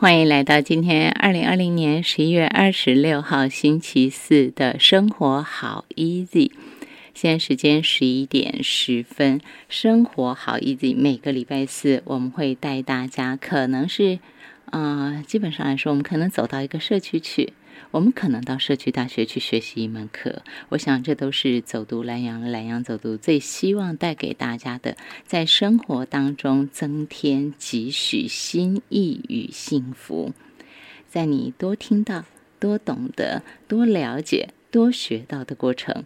欢迎来到今天二零二零年十一月二十六号星期四的生活好 easy。现在时间十一点十分，生活好 easy。每个礼拜四我们会带大家，可能是啊、基本上来说，我们可能走到一个社区去。我们可能到社区大学去学习一门课，我想这都是走读蓝洋、蓝洋走读最希望带给大家的，在生活当中增添几许心意与幸福。在你多听到、多懂得、多了解、多学到的过程，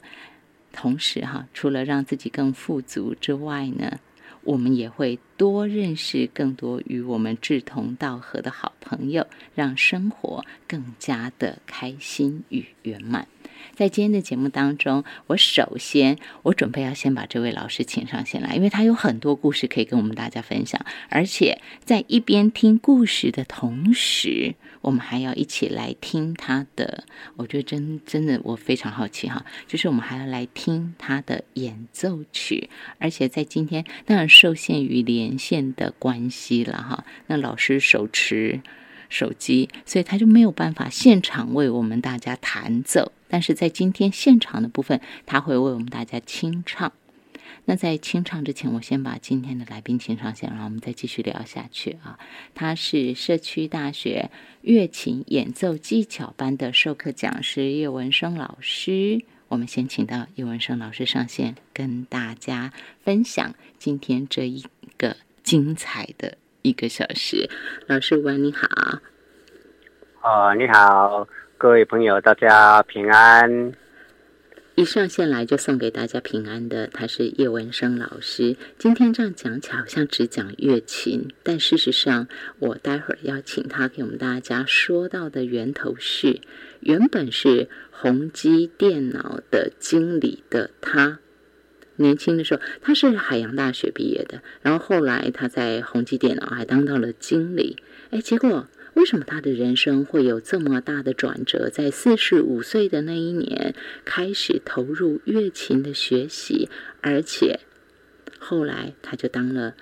同时哈，除了让自己更富足之外呢，我们也会多认识更多与我们志同道合的好朋友，让生活更加的开心与圆满。在今天的节目当中，我首先我准备要先把这位老师请上线来，因为他有很多故事可以跟我们大家分享，而且在一边听故事的同时，我们还要一起来听他的。我觉得真真的我非常好奇哈，就是我们还要来听他的演奏曲，而且在今天当然受限于连线的关系了哈，那老师手持手机，所以他就没有办法现场为我们大家弹奏。但是在今天现场的部分，他会为我们大家清唱。那在清唱之前，我先把今天的来宾请上线，然后我们再继续聊下去啊。他是社区大学乐琴演奏技巧班的授课讲师叶文生老师。我们先请到叶文生老师上线，跟大家分享今天这一个精彩的一个小时。老师午安，你好。哦，你好，各位朋友，大家平安。一上线来就送给大家平安的，他是叶文生老师。今天这样讲起来好像只讲乐琴，但事实上，我待会儿要请他给我们大家说到的源头是，原本是宏基电脑的经理的他。年轻的时候，他是海洋大学毕业的，然后后来他在宏基电脑还当到了经理。哎，结果为什么他的人生会有这么大的转折？在四十五岁的那一年，开始投入乐琴的学习，而且后来他就当了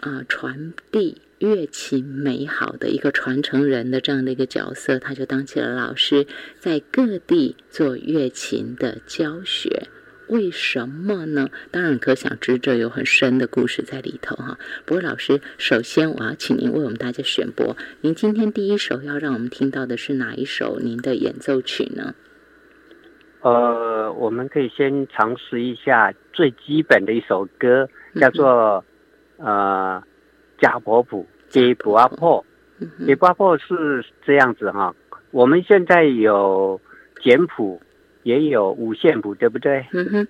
啊、传递乐琴美好的一个传承人的这样的一个角色，他就当起了老师，在各地做乐琴的教学。为什么呢？当然可想知，这有很深的故事在里头哈。不过老师，首先我要请您为我们大家选播，您今天第一首要让我们听到的是哪一首您的演奏曲呢？呃，我们可以先尝试一下最基本的一首歌，嗯叫做呃贾伯普》《吉普阿破》。嗯哼给布阿破是这样子哈，我们现在有简谱，也有五线谱，对不对？嗯哼，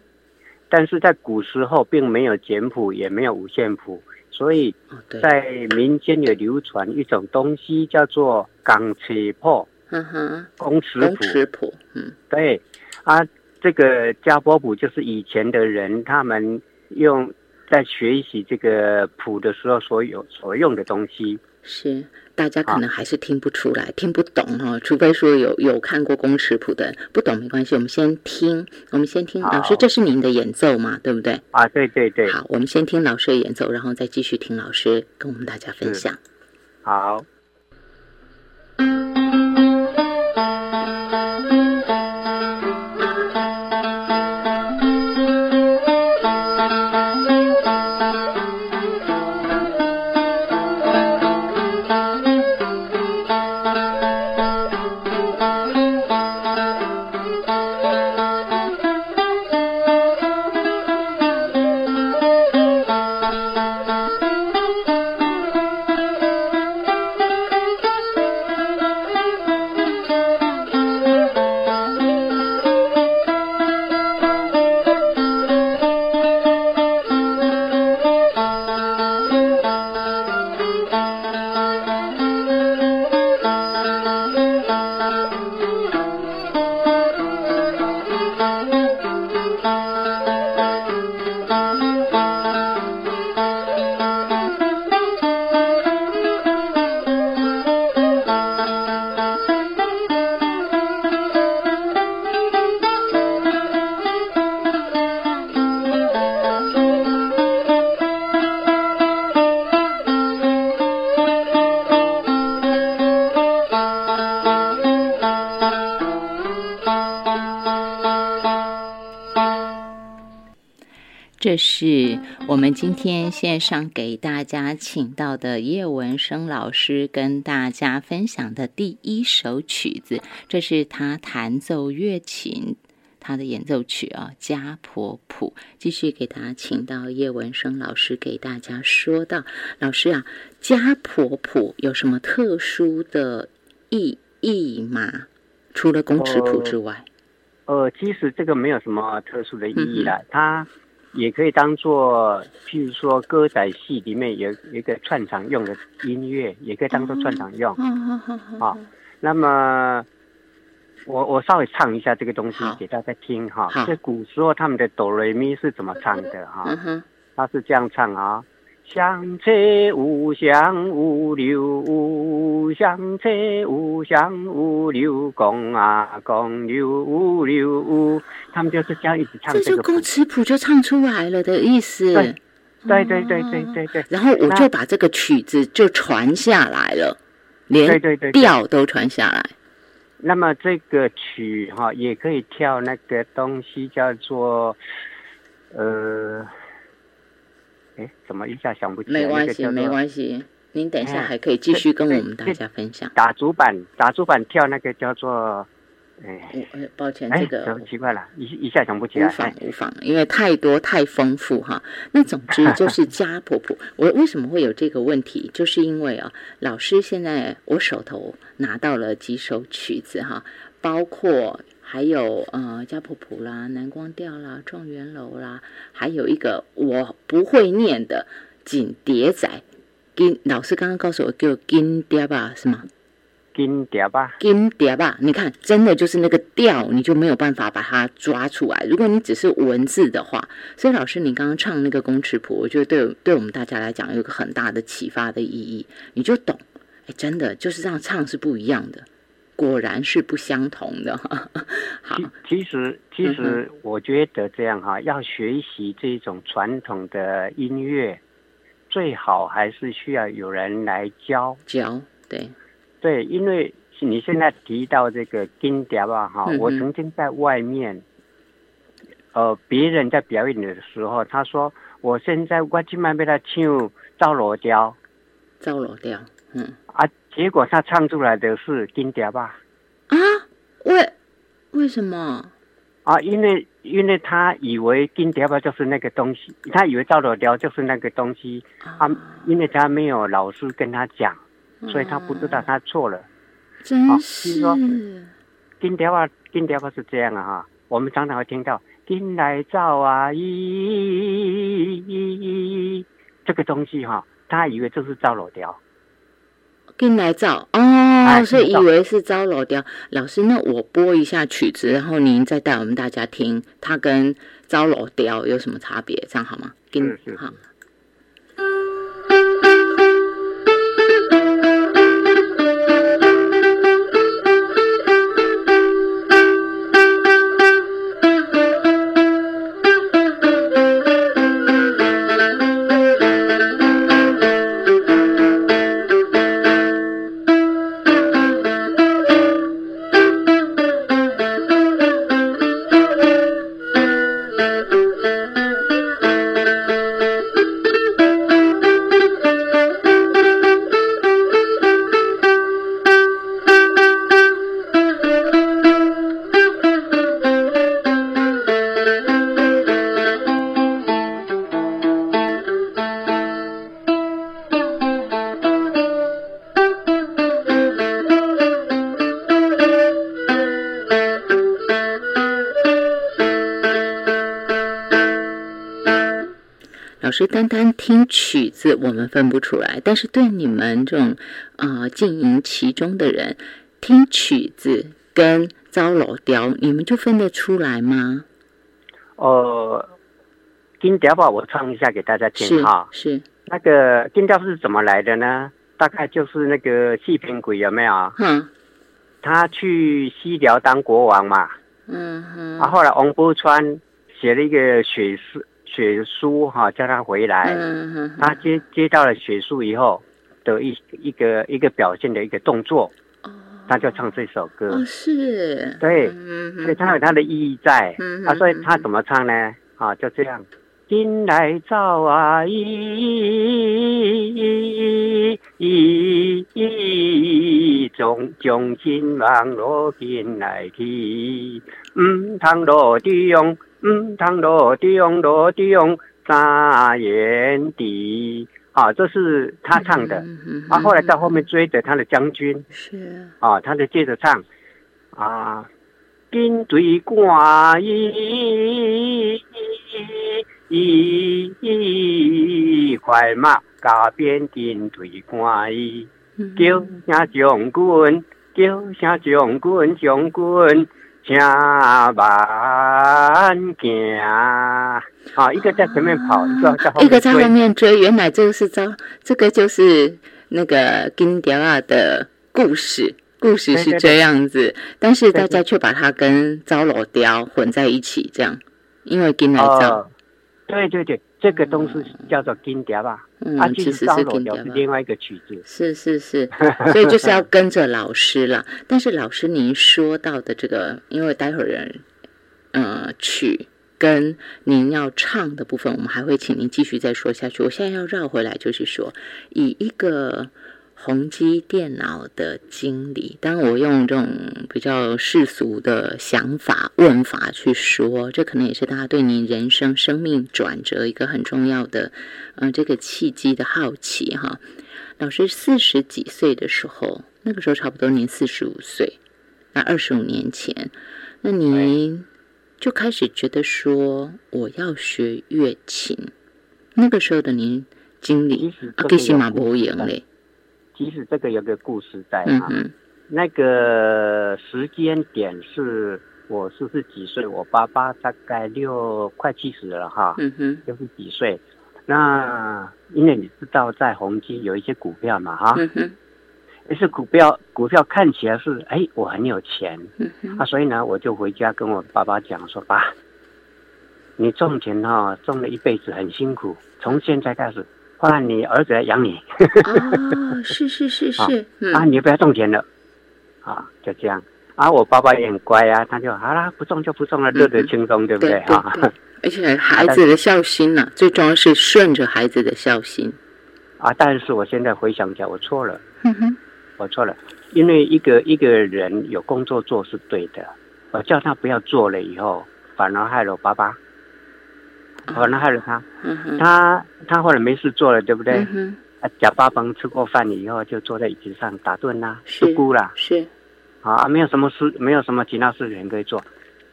但是在古时候并没有简谱，也没有五线谱，所以在民间有流传一种东西叫做钢尺谱、嗯哼，公尺公谱。尺谱，嗯对啊，这个加波谱就是以前的人他们用在学习这个谱的时候所有所用的东西。是，大家可能还是听不出来，听不懂哈、除非说有有看过公尺谱的人，不懂没关系，我们先听，我们先听。老师，这是您的演奏嘛，对不对？啊，对对对，好，我们先听老师的演奏，然后再继续听老师跟我们大家分享。好。是我们今天线上给大家请到的叶文生老师跟大家分享的第一首曲子，这是他弹奏乐琴。他的演奏曲啊，《家婆谱》，继续给大家请到叶文生老师给大家说到，老师啊，《家婆谱》有什么特殊的意义吗？除了公尺谱之外，呃，其实这个没有什么特殊的意义啦，它也可以当做，譬如说歌仔戏里面有一个串场用的音乐，也可以当做串场用。好，那么。我我稍微唱一下这个东西给大家听哈。这古时候他们的哆来咪是怎么唱的哈？他是这样唱啊：相车无相无六，相车无相无六，公啊公六五六五。他们就是这样一直唱。这就公尺谱就唱出来了的意思。对对对对对对。然后我就把这个曲子就传下来了，连调都传下来。那么这个曲哈也可以跳那个东西叫做，呃，哎，怎么一下想不起来？没关系，没关系，您等一下还可以继续跟我们大家分享。打主板，打主板跳那个叫做。哎，抱歉，这个奇怪了，一一下想不起来。无妨无妨，因为太多太丰富哈。那总之就 是家婆婆，我为什么会有这个问题？就是因为啊，老师现在我手头拿到了几首曲子哈，包括还有呃家婆婆啦、南光调啦、状元楼啦，还有一个我不会念的锦蝶仔，金老师刚刚告诉我叫金蝶吧，是吗？金蝶吧，金蝶吧，你看，真的就是那个调，你就没有办法把它抓出来。如果你只是文字的话，所以老师，你刚刚唱那个公尺谱，我觉得对对我们大家来讲有个很大的启发的意义，你就懂。哎，真的就是这样唱是不一样的，果然是不相同的。好，其实其实我觉得这样哈，要学习这种传统的音乐，最好还是需要有人来教。教，对。对，因为你现在提到这个金碟吧，哈，我曾经在外面，呃，别人在表演的时候，他说，我现在我今晚被他唱赵罗雕，赵罗雕，嗯，啊，结果他唱出来的是金蝶吧？啊？为为什么？啊，因为因为他以为金蝶吧就是那个东西，他以为赵老雕就是那个东西，啊，因为他没有老师跟他讲。所以他不知道他错了，真是。说，金蝶吧，金蝶吧是这样啊哈，我们常常会听到“金来照啊咦”这个东西哈，他以为这是招老雕。金来照哦，所以以为是招老雕。老师，那我播一下曲子，然后您再带我们大家听，它跟招老雕有什么差别？这样好吗？金好。是单单听曲子，我们分不出来。但是对你们这种啊经营其中的人，听曲子跟招老雕，你们就分得出来吗？呃，金雕吧，我唱一下给大家听哈。是那个金雕是怎么来的呢？大概就是那个细平鬼有没有？嗯。他去西辽当国王嘛。嗯哼。啊，后来王波川写了一个血诗。血书哈，叫他回来。嗯他接接到了血书以后的一一个一个表现的一个动作，他就唱这首歌。哦，是。对，所以他有他的意义在。嗯啊，所以他怎么唱呢？啊，就这样。进来走啊！咦咦咦，将将金王落进来去，唔通落中，唔通落中，落中扎眼底。啊，这是他唱的。啊，后来到后面追着他的将军。是。啊，他就接着唱。啊，军队挂衣。咦，快马加鞭进队关衣，叫声将军，叫声将军，将军请慢行。啊，一个在前面跑，一个在后面一个在后面追。原来这个是招，这个就是那个金雕啊的故事，故事是这样子，但是大家却把它跟招罗雕混在一起，这样，因为金来招。对对对，这个东西叫做金碟吧？嗯，其实是金碟是另外一个曲子。是是是，所以就是要跟着老师了。但是老师，您说到的这个，因为待会儿，呃，曲跟您要唱的部分，我们还会请您继续再说下去。我现在要绕回来，就是说，以一个。宏基电脑的经理，当我用这种比较世俗的想法问法去说，这可能也是大家对你人生生命转折一个很重要的，呃，这个契机的好奇哈。老师四十几岁的时候，那个时候差不多您四十五岁，那二十五年前，那您就开始觉得说我要学乐琴。那个时候的您经理，阿基西马博赢嘞。其实这个有个故事在啊，那个时间点是我四十几岁，我爸爸大概六快七十了哈，嗯六十几岁。那因为你知道在宏基有一些股票嘛哈，也是股票股票看起来是哎我很有钱，啊所以呢我就回家跟我爸爸讲说爸，你种田哈种了一辈子很辛苦，从现在开始。换你儿子来养你。哦，是是是 是。啊，你不要种田了。啊，就这样。啊，我爸爸也很乖啊，他就好啦，不种就不种了，乐得轻松，对不对？哈。而且孩子的孝心呢，最重要是顺着孩子的孝心。啊，但是我现在回想起来，我错了。我错了，因为一个一个人有工作做是对的，我叫他不要做了以后，反而害了我爸爸。可能害了他，他他后来没事做了，对不对？啊，假八崩吃过饭以后就坐在椅子上打盹啦，是孤啦，是。啊，没有什么事，没有什么其他事情可以做，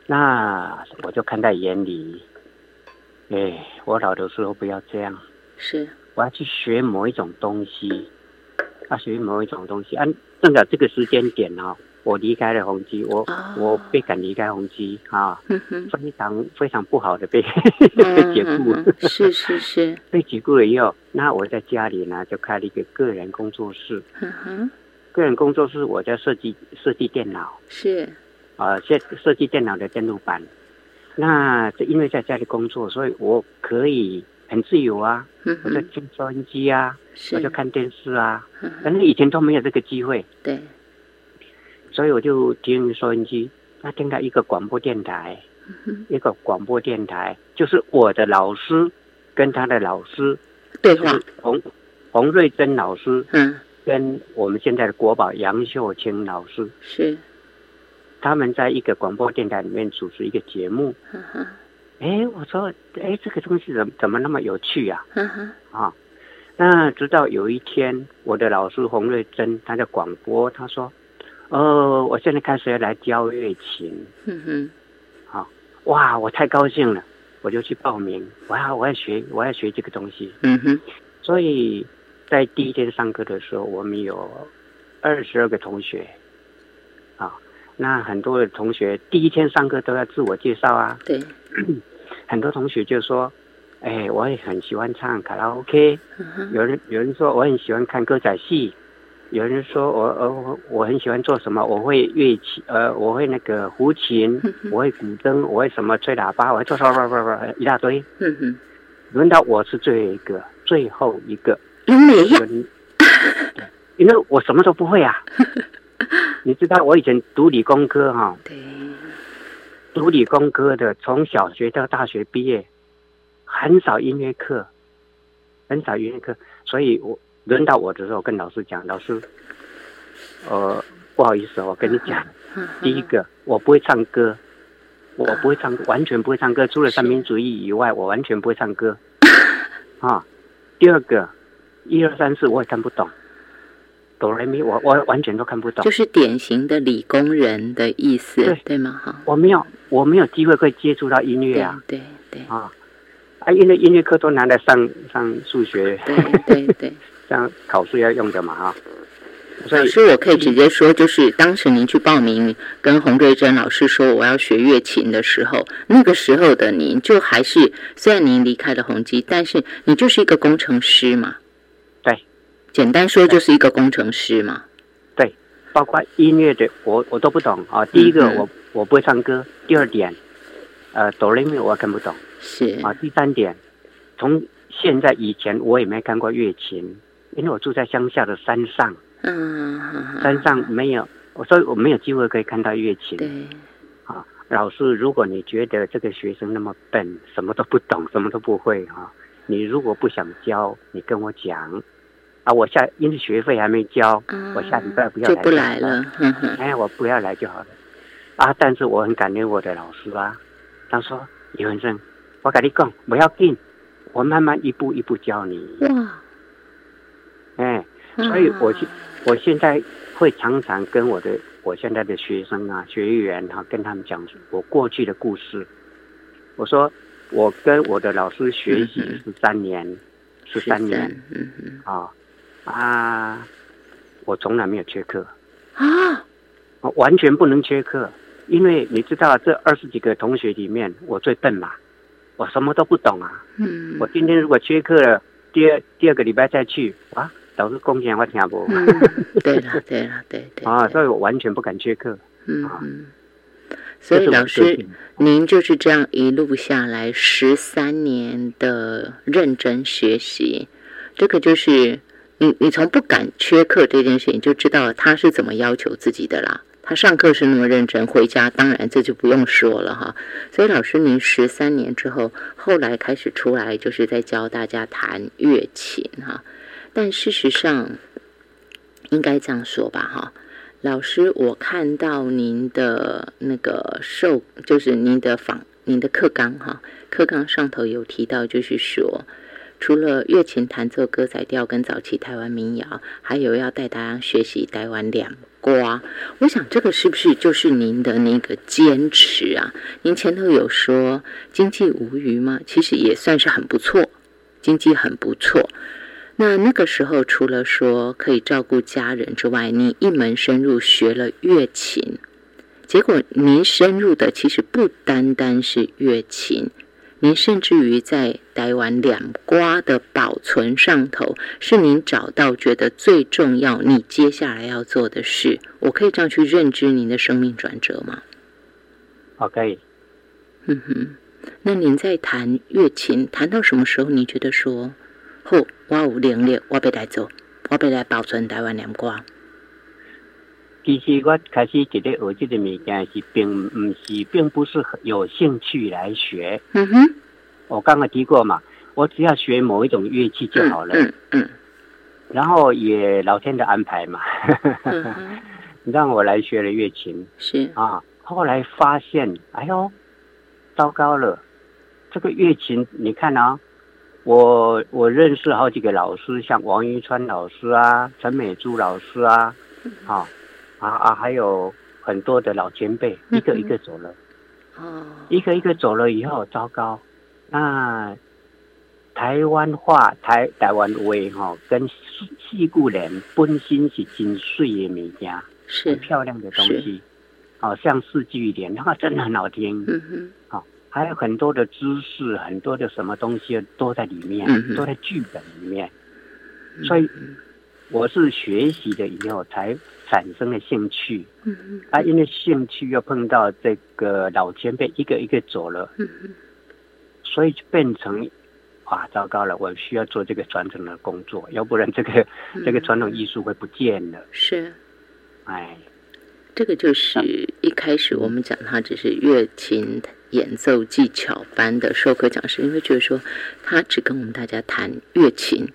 那我就看在眼里，哎，我老的时候不要这样，是。我要去学某一种东西，啊，学某一种东西，啊，正好这个时间点哦。我离开了宏基，我我被赶离开宏基啊，非常非常不好的被 被解雇，是是是，被解雇了以后，那我在家里呢就开了一个个人工作室，个人工作室我在设计设计电脑，是。啊设设计电脑的电路板，那因为在家里工作，所以我可以很自由啊，我就听收音机啊，我就看电视啊，反正以前都没有这个机会，对。所以我就听收音机，那听到一个广播电台，一个广播电台，就是我的老师跟他的老师，对话，洪洪瑞珍老师，嗯，跟我们现在的国宝杨秀清老师，是，他们在一个广播电台里面主持一个节目，哎，我说，哎，这个东西怎怎么那么有趣呀？啊，那直到有一天，我的老师洪瑞珍他在广播，他说。哦，我现在开始要来教乐琴。嗯哼，好哇，我太高兴了，我就去报名。我要，我要学，我要学这个东西。嗯哼，所以在第一天上课的时候，我们有二十二个同学。啊，那很多的同学第一天上课都要自我介绍啊。对，很多同学就说：“哎，我也很喜欢唱卡拉 OK。”有人有人说：“我很喜欢看歌仔戏。”有人说我呃我我很喜欢做什么？我会乐器，呃，我会那个胡琴，我会古筝，我会什么吹喇叭，我会做什么什么一大堆。嗯哼，轮到我是最后一个，最后一个。嗯，因为我什么都不会啊。你知道我以前读理工科哈？对。读理工科的，从小学到大学毕业，很少音乐课，很少音乐课，所以我轮到我的时候，跟老师讲，老师，呃，不好意思，我跟你讲，第一个我不会唱歌，我不会唱，完全不会唱歌，除了三民主义以外，我完全不会唱歌。啊，第二个，一二三四我也看不懂。哆来咪，我我完全都看不懂，就是典型的理工人的意思，对对吗？哈，我没有我没有机会可以接触到音乐啊，对对啊啊，因为音乐课都拿来上上数学，对对对，像考试要用的嘛哈。老师，我可以直接说，就是当时您去报名跟洪瑞珍老师说我要学乐琴的时候，那个时候的您就还是虽然您离开了宏基，但是你就是一个工程师嘛。对简单说就是一个工程师嘛，对，包括音乐的我我都不懂啊。第一个我我不会唱歌，第二点，呃，哆来咪我看不懂，是啊。第三点，从现在以前我也没看过乐琴，因为我住在乡下的山上，嗯，山上没有，所以我没有机会可以看到月琴。对，啊，老师，如果你觉得这个学生那么笨，什么都不懂，什么都不会啊，你如果不想教，你跟我讲。啊，我下因为学费还没交，我下礼拜不要来就不来了。哎，我不要来就好了。啊，但是我很感念我的老师啊。他说：“李文生，我跟你讲，不要紧，我慢慢一步一步教你。”哇！哎，所以我现我现在会常常跟我的我现在的学生啊、学员啊，跟他们讲我过去的故事。我说我跟我的老师学习十三年，十三年，嗯嗯啊。啊，我从来没有缺课啊，我完全不能缺课，因为你知道这二十几个同学里面，我最笨嘛，我什么都不懂啊。嗯，我今天如果缺课了，第二第二个礼拜再去啊，老师贡献我听不。对了对了对对。啊，所以我完全不敢缺课。嗯嗯。所以老师，您就是这样一路下来十三年的认真学习，这个就是。你你从不敢缺课这件事情就知道他是怎么要求自己的啦。他上课是那么认真，回家当然这就不用说了哈。所以老师，您十三年之后，后来开始出来就是在教大家弹乐琴哈。但事实上，应该这样说吧哈。老师，我看到您的那个授，就是您的访，您的课纲哈，课纲上头有提到，就是说。除了乐琴弹奏歌仔调跟早期台湾民谣，还有要带大家学习台湾两瓜。我想这个是不是就是您的那个坚持啊？您前头有说经济无虞吗？其实也算是很不错，经济很不错。那那个时候除了说可以照顾家人之外，你一门深入学了乐琴，结果您深入的其实不单单是乐琴。您甚至于在台湾两瓜的保存上头，是您找到觉得最重要，你接下来要做的事，我可以这样去认知您的生命转折吗？好，可以。嗯哼，那您在弹乐琴，弹到什么时候？你觉得说，好，我有能力，我要来做，我要来保存台湾两瓜。其实我开始觉得学这个物件是并不是，并不是有兴趣来学。嗯哼，我刚刚提过嘛，我只要学某一种乐器就好了。嗯嗯。然后也老天的安排嘛，让我来学了乐琴。是啊，后来发现，哎呦，糟糕了，这个乐琴，你看啊，我我认识好几个老师，像王云川老师啊，陈美珠老师啊，啊。啊啊！还有很多的老前辈，一个一个走了。哦，一个一个走了以后，糟糕。那台湾话、台台湾话哈，跟戏戏故人本身是真水的物件，是漂亮的东西。好像四句联，那真的很好听。嗯哼。好，还有很多的知识，很多的什么东西都在里面，都在剧本里面。所以。我是学习了以后才产生了兴趣，嗯嗯，啊，因为兴趣又碰到这个老前辈一个一个走了，嗯嗯，所以就变成，啊，糟糕了，我需要做这个传承的工作，要不然这个这个传统艺术会不见了。是，哎，这个就是一开始我们讲它只是乐琴。演奏技巧班的授课讲师，因为觉得说他只跟我们大家谈乐琴，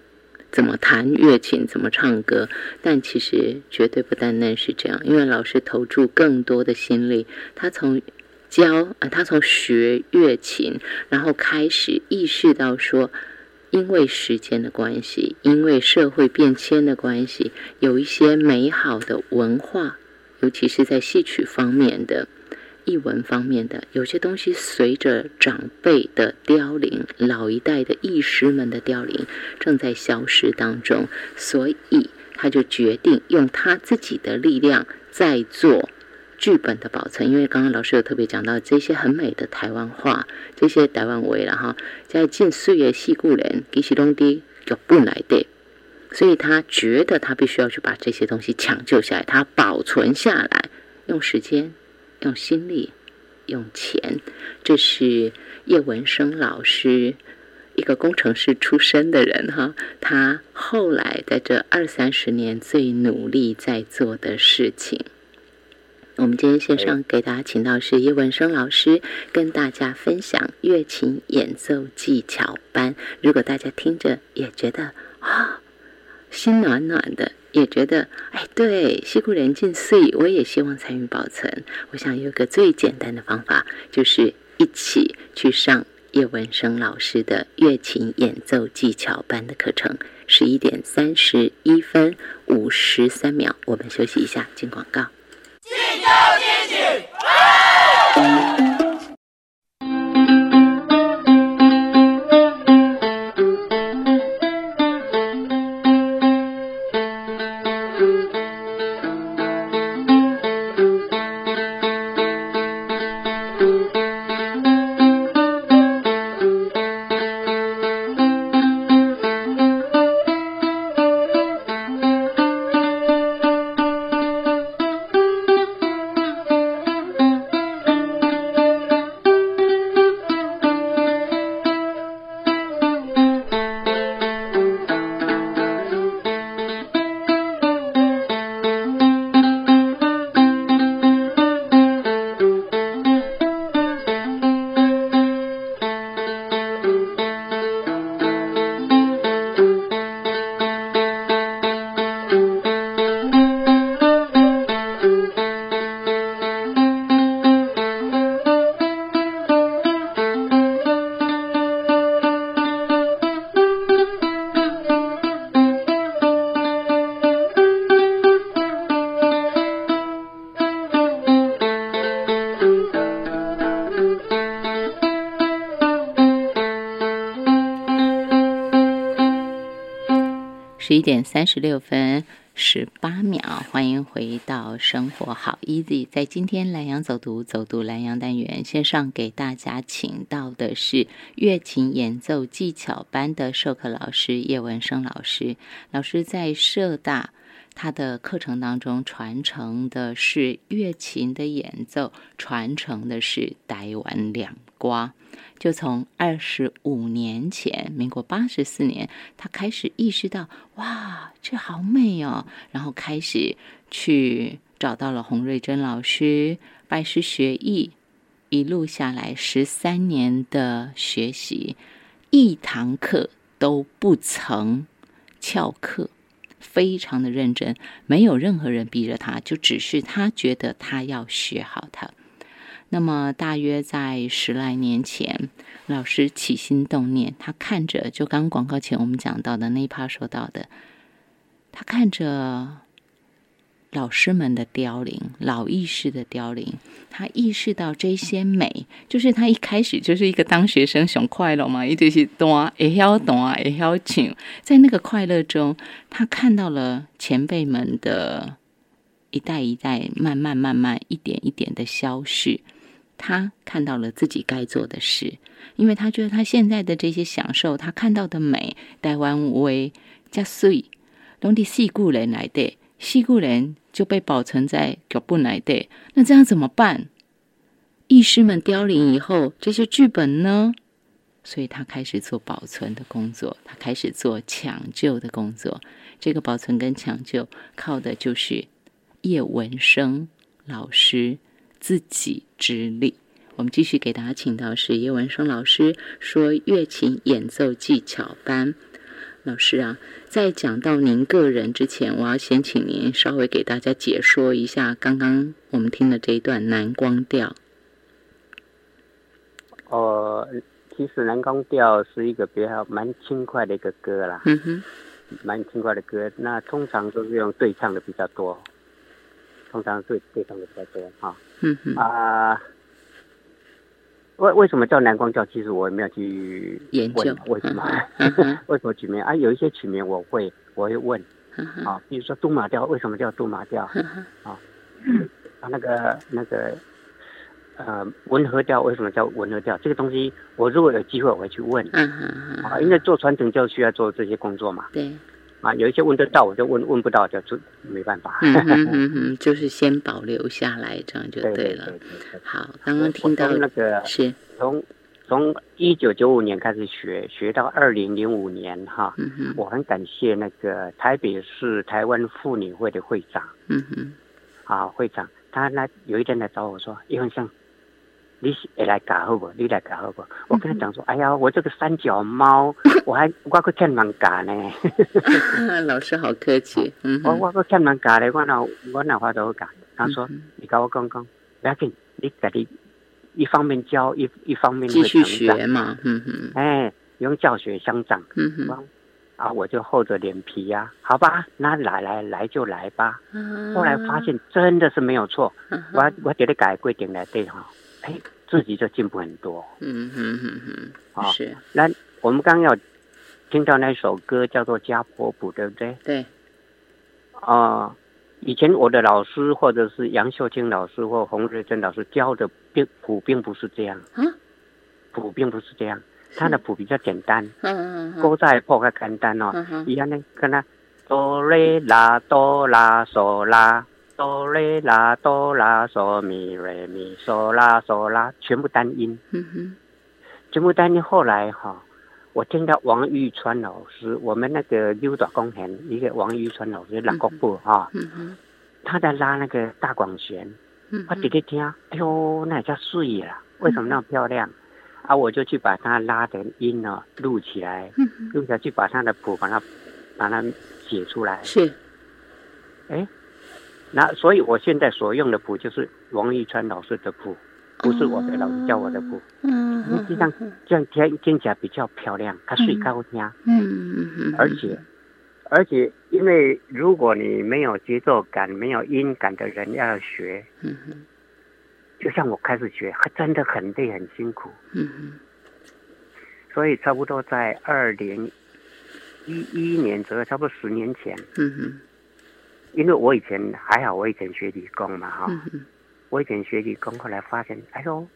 怎么弹乐琴，怎么唱歌，但其实绝对不单单是这样，因为老师投注更多的心力，他从教啊，他从学乐琴，然后开始意识到说。因为时间的关系，因为社会变迁的关系，有一些美好的文化，尤其是在戏曲方面的、译文方面的，有些东西随着长辈的凋零，老一代的艺师们的凋零，正在消失当中，所以他就决定用他自己的力量在做。剧本的保存，因为刚刚老师有特别讲到这些很美的台湾话，这些台湾味了哈，在近岁月戏故人给其中的就不来的，所以他觉得他必须要去把这些东西抢救下来，他保存下来，用时间、用心力、用钱，这是叶文生老师一个工程师出身的人哈，他后来在这二三十年最努力在做的事情。我们今天线上给大家请到是叶文生老师，跟大家分享乐琴演奏技巧班。如果大家听着也觉得啊，心暖暖的，也觉得哎，对，西湖人尽岁，我也希望参与保存。我想有个最简单的方法，就是一起去上叶文生老师的乐琴演奏技巧班的课程。十一点三十一分五十三秒，我们休息一下，进广告。进球进去！点三十六分十八秒，欢迎回到生活好 easy。在今天蓝洋走读走读蓝洋单元线上，给大家请到的是乐琴演奏技巧班的授课老师叶文生老师。老师在社大他的课程当中传承的是乐琴的演奏，传承的是台湾两瓜。就从二十五年前，民国八十四年，他开始意识到，哇，这好美哦，然后开始去找到了洪瑞珍老师，拜师学艺，一路下来十三年的学习，一堂课都不曾翘课，非常的认真，没有任何人逼着他，就只是他觉得他要学好它。那么，大约在十来年前，老师起心动念，他看着就刚广告前我们讲到的那一趴说到的，他看着老师们的凋零，老意识的凋零，他意识到这些美，就是他一开始就是一个当学生想快乐嘛，一直是懂也要懂啊，也要请，在那个快乐中，他看到了前辈们的一代一代慢慢慢慢一点一点的消逝。他看到了自己该做的事，因为他觉得他现在的这些享受，他看到的美，台湾为加碎，拢的细故人来的，细故人就被保存在脚本来的，那这样怎么办？艺师们凋零以后，这些剧本呢？所以他开始做保存的工作，他开始做抢救的工作。这个保存跟抢救，靠的就是叶文生老师。自己之力，我们继续给大家请到是叶文生老师，说乐琴演奏技巧班。老师啊，在讲到您个人之前，我要先请您稍微给大家解说一下刚刚我们听的这一段南光调。哦，其实南光调是一个比较蛮轻快的一个歌啦，嗯哼，蛮轻快的歌。那通常都是用对唱的比较多，通常对对唱的比较多哈。嗯哼，啊，为为什么叫南光调？其实我也没有去研究问为什么，为什么取名啊？有一些取名我会我会问嗯啊，比如说杜马调，为什么叫杜马调？啊啊，那个那个呃文和调为什么叫文和调？这个东西我如果有机会我会去问嗯嗯啊，因为做传承就需要做这些工作嘛。对，啊，有一些问得到我就问，问不到就就没办法。嗯哼嗯嗯，就是先保留下来，这样就对对了。对对好，刚刚听到那个是，从从一九九五年开始学，学到二零零五年哈，嗯哼我很感谢那个台北市台湾妇女会的会长嗯哼啊，会长他那有一天来找我说，叶文生，你是会来教好不？你来教好不？我跟他讲说，哎呀，我这个三脚猫，我还我还欠人教呢，老师好客气，嗯我哼，我还欠人教呢，我哪我哪话都教？他说，嗯你跟我讲讲，不要紧，你自己一方面教，一一方面继续学嘛，嗯哼哎，用教学相长。嗯哼，啊，我就厚着脸皮呀、好吧，那来来来就来吧。嗯后来发现真的是没有错，嗯我我觉得改规定来对哈，哎，自己就进步很多。嗯哼哼哼，啊是。那我们刚要听到那首歌叫做《家婆谱》，对不对？对，啊、以前我的老师或者是杨秀清老师或洪瑞珍老师教的并谱并不是这样。啊，谱并不是这样，他的谱比较简单，嗯嗯嗯歌在谱较简单哦。嗯哼，一样呢，跟他哆来啦哆啦嗦啦，哆来啦哆啦嗦咪瑞咪嗦啦嗦啦，全部单音，嗯哼，全部单音。后来哈、我听到王玉川老师，我们那个六岛公园一个王玉川老师拉国部哈，他在拉那个大广弦，嗯我直接听，哎呦，那叫碎了，为什么那么漂亮？啊，我就去把他拉的音呢录起来，录下去把他的谱把它把它写出来。是，那所以我现在所用的谱就是王玉川老师的谱，不是我的老师教我的谱，嗯因为这样这样听听起来比较漂亮，它睡高听，嗯嗯，而且而且因为如果你没有节奏感、没有音感的人要学，嗯哼，就像我开始学，真的很累很辛苦，嗯哼，所以差不多在二零一一年左右，差不多十年前，嗯哼，因为我以前还好，我以前学理工嘛哈。嗯，我以前学理工，后来发现，哎呦，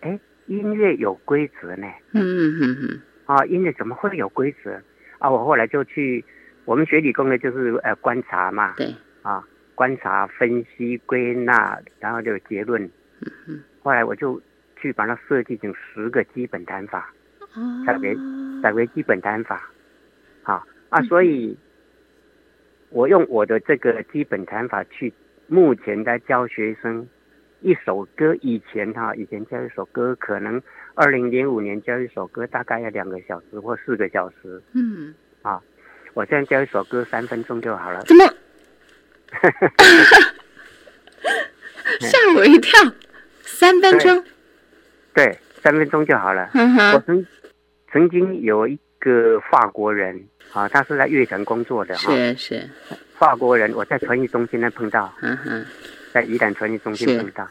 哎，音乐有规则呢，嗯嗯嗯，啊，音乐怎么会有规则？啊，我后来就去，我们学理工的就是呃观察嘛，对，啊，观察、分析、归纳，然后就有结论。嗯后来我就去把它设计成十个基本弹法，哼，改为哦改为基本弹法，啊啊，所以，我用我的这个基本弹法去，目前在教学生一首歌，以前哈、以前教一首歌，可能二零零五年教一首歌大概要两个小时或四个小时，嗯，啊我现在教一首歌三分钟就好了。怎么？吓我一跳，三分钟，对，三分钟就好了。嗯，我曾曾经有一个法国人啊，他是在乐城工作的哈、是是，法国人，我在传艺中心那碰到。嗯哼，在宜兰传艺中心碰到，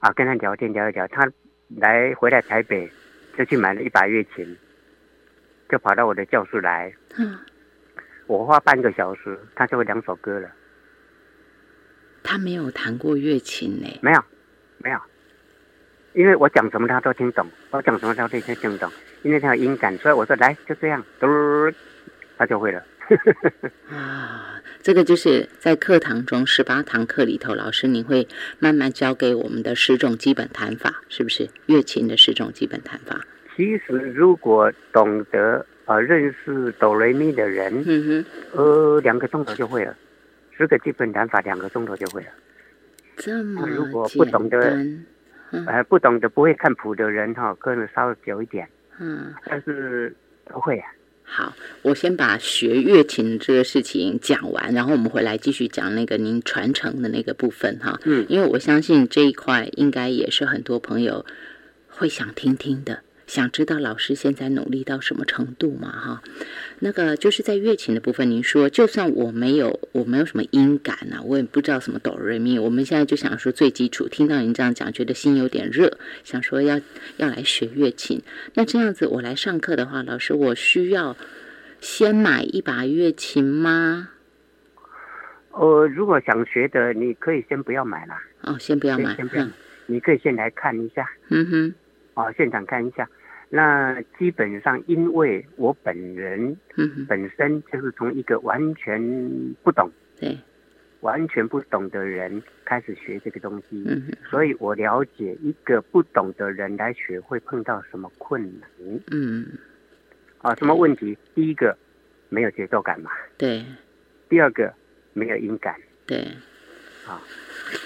啊，跟他聊天聊一聊，他来回来台北，就去买了一把乐琴，就跑到我的教室来，嗯，我花半个小时，他就会两首歌了，他没有弹过乐琴呢，没有，没有，因为我讲什么他都听懂，我讲什么他都听听懂，因为他有音感，所以我说来就这样，嘟，他就会了。啊，这个就是在课堂中十八堂课里头，老师您会慢慢教给我们的十种基本弹法，是不是？乐琴的十种基本弹法。其实如果懂得呃认识哆来咪的人，嗯哼，呃，两个钟头就会了，十个基本弹法两个钟头就会了。这么如果不懂得呃，不懂得不会看谱的人哈，可能稍微久一点。嗯，但是都会啊。好，我先把学乐琴这个事情讲完，然后我们回来继续讲那个您传承的那个部分哈。嗯，因为我相信这一块应该也是很多朋友会想听听的。想知道老师现在努力到什么程度嘛？哈，那个就是在乐琴的部分，您说就算我没有我没有什么音感啊，我也不知道什么哆瑞咪，我们现在就想说最基础。听到您这样讲，觉得心有点热，想说要要来学乐琴。那这样子我来上课的话，老师我需要先买一把乐琴吗？呃，如果想学的，你可以先不要买了。哦，先不要买，嗯，你可以先来看一下。嗯哼，哦，现场看一下。那基本上，因为我本人本身就是从一个完全不懂、对，完全不懂的人开始学这个东西，嗯所以我了解一个不懂的人来学会碰到什么困难，嗯，啊，什么问题？第一个没有节奏感嘛，对；第二个没有音感，对，啊。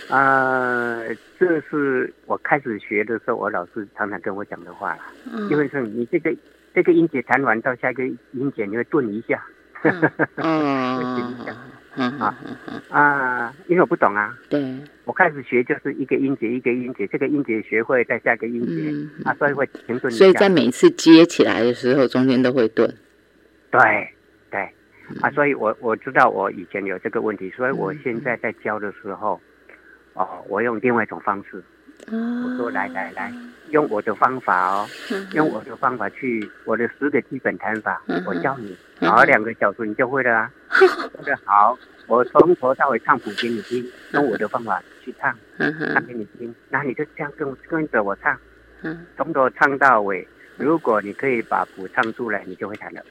啊，这是我开始学的时候，我老师常常跟我讲的话了。嗯，因为是你这个这个音节弹完到下一个音节，你会顿一下。嗯，啊啊，因为我不懂啊。对，我开始学就是一个音节一个音节，这个音节学会再下个音节，啊，所以会停顿。所以在每次接起来的时候，中间都会顿。对对，啊，所以我我知道我以前有这个问题，所以我现在在教的时候。哦，我用另外一种方式，我说来来来，用我的方法哦，用我的方法去我的十个基本弹法，我教你，好两个小时你就会了啊。说的好，我从头到尾唱谱给你听，用我的方法去唱，唱给你听，那你就这样跟跟着我唱，从头唱到尾。如果你可以把谱唱出来，你就会弹了。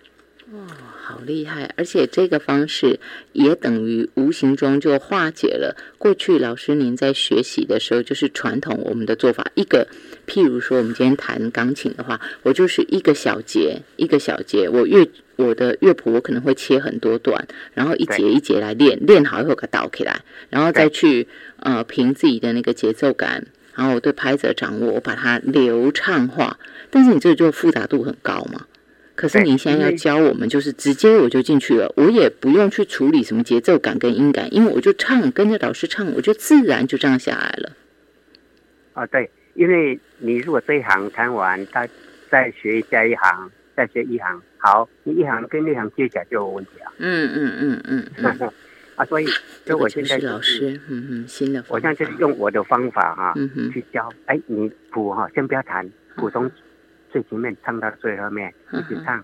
哦，好厉害！而且这个方式也等于无形中就化解了过去老师您在学习的时候，就是传统我们的做法。一个，譬如说我们今天弹钢琴的话，我就是一个小节一个小节，我乐我的乐谱我可能会切很多段，然后一节一节来练，练好以后给倒起来，然后再去呃凭自己的那个节奏感，然后我对拍子的掌握，我把它流畅化。但是你这就复杂度很高嘛。可是您现在要教我们，就是直接我就进去了，我也不用去处理什么节奏感跟音感，因为我就唱，跟着老师唱，我就自然就这样下来了。啊，对，因为你如果这一行弹完，他再学下一行，再学一行，好，你一行跟那行接起来就有问题了。嗯嗯嗯 嗯。啊，所以，所以我现在是老师，嗯嗯，新的，我现在就是用我的方法哈，去教。哎，你谱哈，先不要弹，谱从。最前面唱到最后面，一直唱，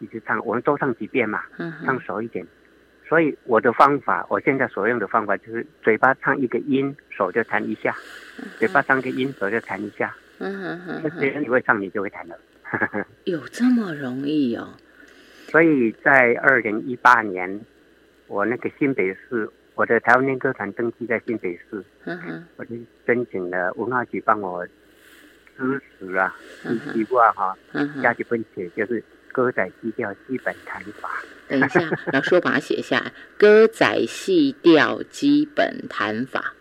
一直唱，我们多唱几遍嘛，唱熟一点。所以我的方法，我现在所用的方法就是嘴巴唱一个音，手就弹一下；嘴巴唱个音，手就弹一下。嗯嗯嗯。那只要你会唱，你就会弹了。有这么容易哦？所以在二零一八年，我那个新北市，我的台湾念歌团登记在新北市，我就申请了文化局帮我。知识啊，习惯哈，加几分写就是歌仔戏调基本弹法。等一下，老师我把它写下来。歌仔戏调基本弹法。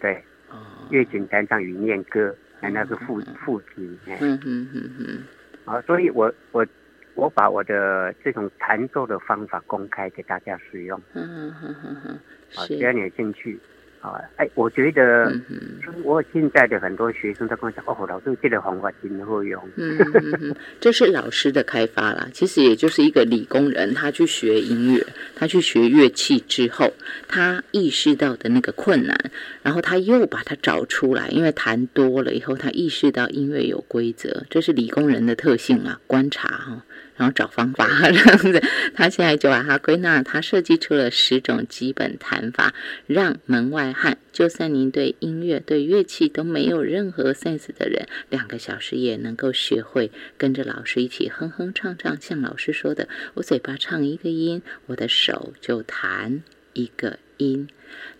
对，乐琴弹唱与念歌，那是副副词。嗯嗯嗯嗯。啊，所以我我我把我的这种弹奏的方法公开给大家使用。嗯嗯嗯嗯。好，只要你有兴趣。啊，哎，我觉得，我现在的很多学生都跟我讲，哦，老师这个方法真好用。嗯嗯这是老师的开发啦。其实也就是一个理工人，他去学音乐，他去学乐器之后，他意识到的那个困难，然后他又把它找出来。因为弹多了以后，他意识到音乐有规则，这是理工人的特性啊，观察哈。然后找方法 这样子，他现在就把它归纳，他设计出了十种基本弹法，让门外汉，就算您对音乐、对乐器都没有任何 sense 的人，两个小时也能够学会，跟着老师一起哼哼唱唱。像老师说的，我嘴巴唱一个音，我的手就弹一个音。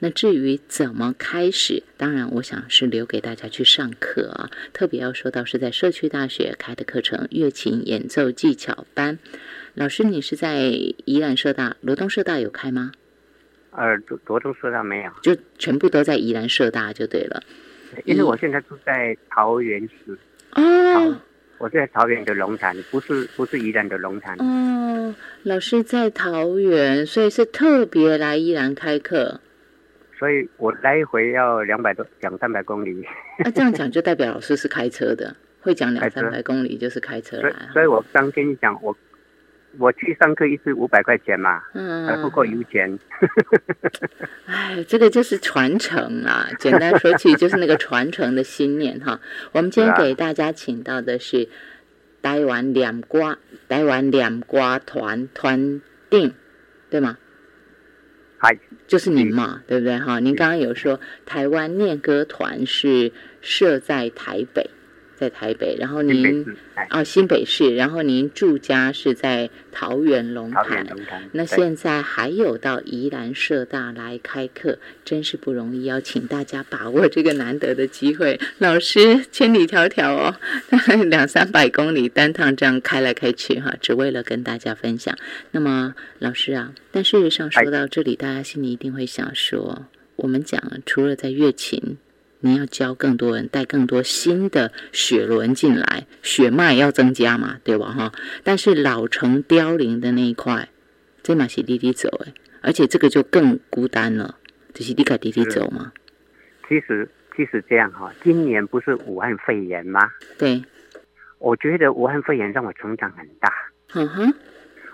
那至于怎么开始，当然我想是留给大家去上课啊。特别要说到是在社区大学开的课程——乐琴演奏技巧班。老师，你是在宜兰社大、罗东社大有开吗？呃，罗罗东社大没有，就全部都在宜兰社大就对了。因为我现在住在桃园市。哦。我在桃园的龙潭，不是不是宜兰的龙潭。哦，老师在桃园，所以是特别来宜兰开课。所以我来回要两百多两三百公里。那这样讲就代表老师是开车的，会讲两三百公里就是开车来。所以，我刚跟你讲，我我去上课一次五百块钱嘛，嗯，还不够油钱。哎，这个就是传承啊！简单说起，就是那个传承的信念哈。我们今天给大家请到的是台湾两瓜台湾两瓜团团定，对吗？嗨，就是您嘛，对不对哈？您刚刚有说台湾念歌团是设在台北。在台北，然后您哦新北市，然后您住家是在桃园龙潭，那现在还有到宜兰社大来开课，真是不容易，要请大家把握这个难得的机会。老师千里迢迢哦，两三百公里单趟这样开来开去哈，只为了跟大家分享。那么老师啊，但事实上说到这里，大家心里一定会想说，我们讲除了在乐琴。你要教更多人，带更多新的血轮进来，血脉要增加嘛，对吧？哈，但是老成凋零的那一块，这嘛是滴滴走哎，而且这个就更孤单了，就是你该滴滴走嘛。其实，其实这样哈，今年不是武汉肺炎吗？对，我觉得武汉肺炎让我成长很大。嗯哼，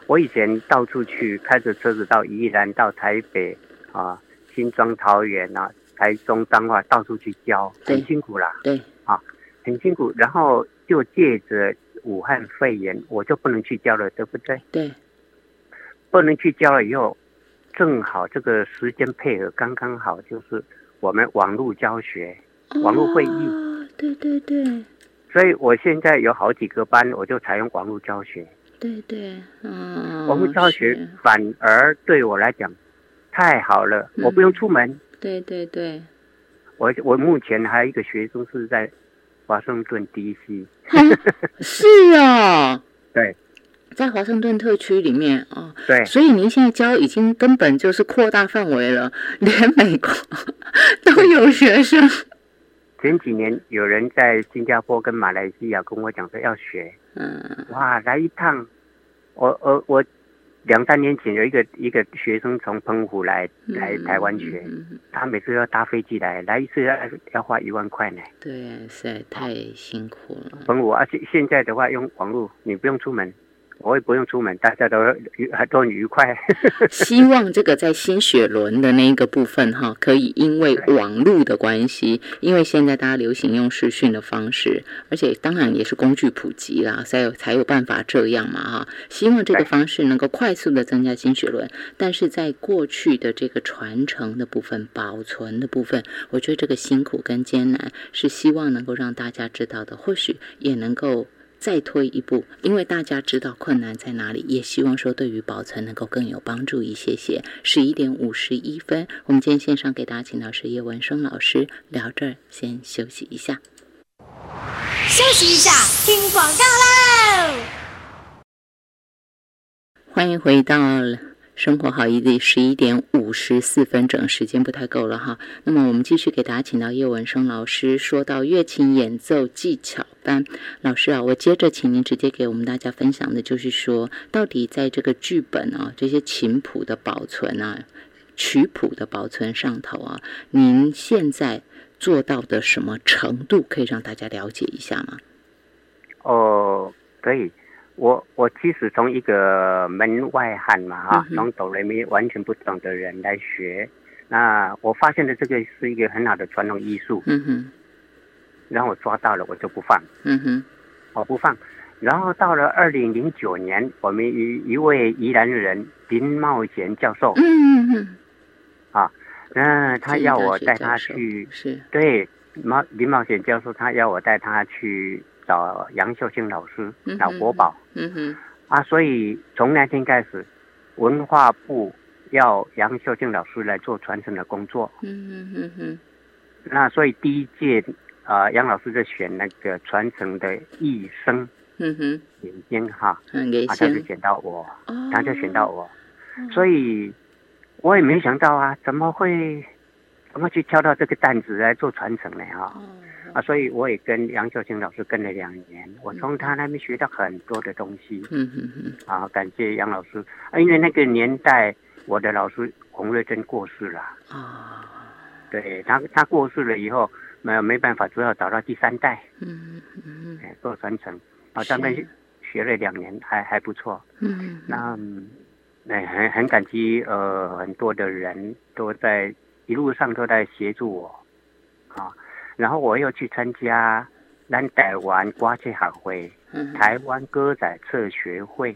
我以前到处去开着车子到宜兰、到台北啊、新庄、桃园啊。台中脏话到处去教，很辛苦啦。对，啊，很辛苦。然后就借着武汉肺炎，我就不能去教了，对不对？对，不能去教了以后，正好这个时间配合刚刚好，就是我们网络教学、网络会议。对对对。所以我现在有好几个班，我就采用网络教学。对对，嗯。网络教学反而对我来讲太好了，我不用出门。对对对，我我目前还有一个学生是在华盛顿 DC，是啊，对，在华盛顿特区里面啊，对，所以您现在教已经根本就是扩大范围了，连美国 都有学生。前几年有人在新加坡跟马来西亚跟我讲说要学，嗯，哇，来一趟，我我我。两三年前有一个一个学生从澎湖来来台湾学，他每次要搭飞机来，来一次要要花一万块呢。对，实在太辛苦了。澎湖，而且现在的话用网络，你不用出门。我也不用出门，大家都愉都很愉快。希望这个在新雪轮的那一个部分哈，可以因为网络的关系，因为现在大家流行用视讯的方式，而且当然也是工具普及啦，才有才有办法这样嘛哈。希望这个方式能够快速的增加新雪轮，但是在过去的这个传承的部分、保存的部分，我觉得这个辛苦跟艰难是希望能够让大家知道的，或许也能够。再推一步，因为大家知道困难在哪里，也希望说对于保存能够更有帮助一些些。十一点五十一分，我们今天线上给大家请到是叶文生老师，聊这儿先休息一下。休息一下，听广告喽！欢迎回到。生活好，一地十一点五十四分整，时间不太够了哈。那么我们继续给大家请到叶文生老师，说到乐琴演奏技巧班老师啊，我接着请您直接给我们大家分享的，就是说到底在这个剧本啊，这些琴谱的保存啊，曲谱的保存上头啊，您现在做到的什么程度，可以让大家了解一下吗？哦，可以。我我其实从一个门外汉嘛哈，从哆来咪完全不懂的人来学，那我发现的这个是一个很好的传统艺术，嗯哼，然后我抓到了我就不放，嗯哼，我不放，然后到了二零零九年，我们一一位宜兰人林茂贤教授，嗯嗯嗯，啊，那他要我带他去，是，对，茂林茂贤教授他要我带他去。找杨秀清老师，找国宝。嗯哼。啊，所以从那天开始，文化部要杨秀清老师来做传承的工作。嗯哼嗯哼。那所以第一届啊，杨老师就选那个传承的艺生。嗯哼。眼睛哈。嗯，给他就选到我。哦。他就选到我，所以我也没想到啊，怎么会？怎么去挑到这个担子来做传承呢？哈，啊，所以我也跟杨秀清老师跟了两年，我从他那边学到很多的东西。嗯嗯嗯。啊，感谢杨老师啊，因为那个年代我的老师洪瑞珍过世了。啊。对他，他过世了以后，没有没办法，只好找到第三代。嗯嗯嗯。哎，做传承啊，他们学了两年，还还不错。嗯。那。哎，很很感激，呃，很多的人都在一路上都在协助我，啊，然后我又去参加南台湾瓜切学会、台湾歌仔测学会，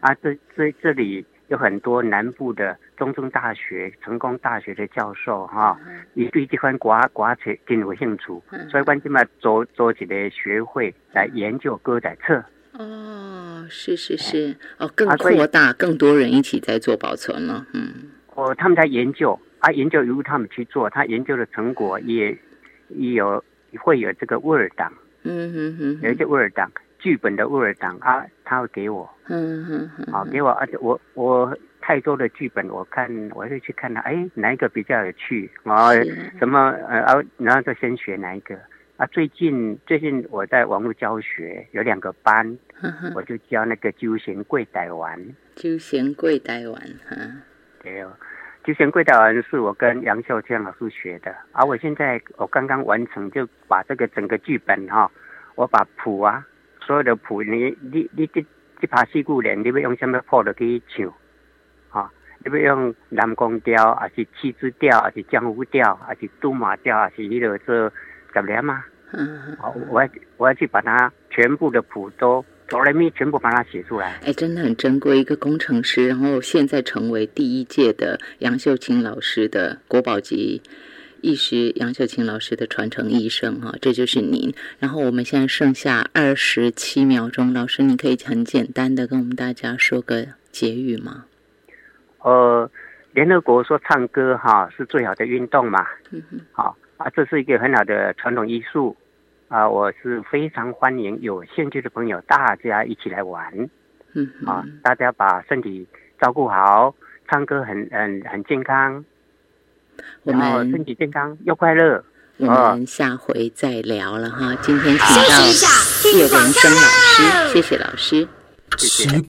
啊，这这这里有很多南部的中正大学、成功大学的教授，哈，也对这款瓜瓜切挺有兴趣，所以关键嘛，做做几个学会来研究歌仔册。哦，是是是，哦，更扩大，更多人一起在做保存了，嗯。哦，他们在研究，啊，研究由他们去做，他研究的成果也也有会有这个 Word 档，嗯哼哼，有一些味儿档，剧本的 Word 档啊，他会给我，嗯哼哼，好给我，而且我我太多的剧本，我看我会去看他，哎，哪一个比较有趣，啊，什么呃，然后就先学哪一个。啊，最近最近我在网络教学，有两个班，我就教那个九弦贵台湾。九弦贵台湾，哈，对哦，九弦贵台湾是我跟杨秀娟老师学的，而我现在我刚刚完成，就把这个整个剧本哈，我把谱啊，所有的谱，你你你这这把戏故人，你要用什么谱的去唱？啊，你要用南宫调，还是七支调，还是江湖调，还是杜马调，还是迄个这？怎么样吗？嗯，好，我要我要去把它全部的谱都哆来咪全部把它写出来。哎，真的很珍贵，一个工程师，然后现在成为第一届的杨秀清老师的国宝级艺师，杨秀清老师的传承医生哈，这就是您。然后我们现在剩下二十七秒钟，老师，你可以很简单的跟我们大家说个结语吗？呃，联合国说唱歌哈是最好的运动嘛，嗯哼，好。啊，这是一个很好的传统艺术，啊，我是非常欢迎有兴趣的朋友大家一起来玩，嗯，啊，大家把身体照顾好，唱歌很很很健康，然后身体健康又快乐。我们下回再聊了哈，今天请到谢文生老师，谢谢老师，谢谢。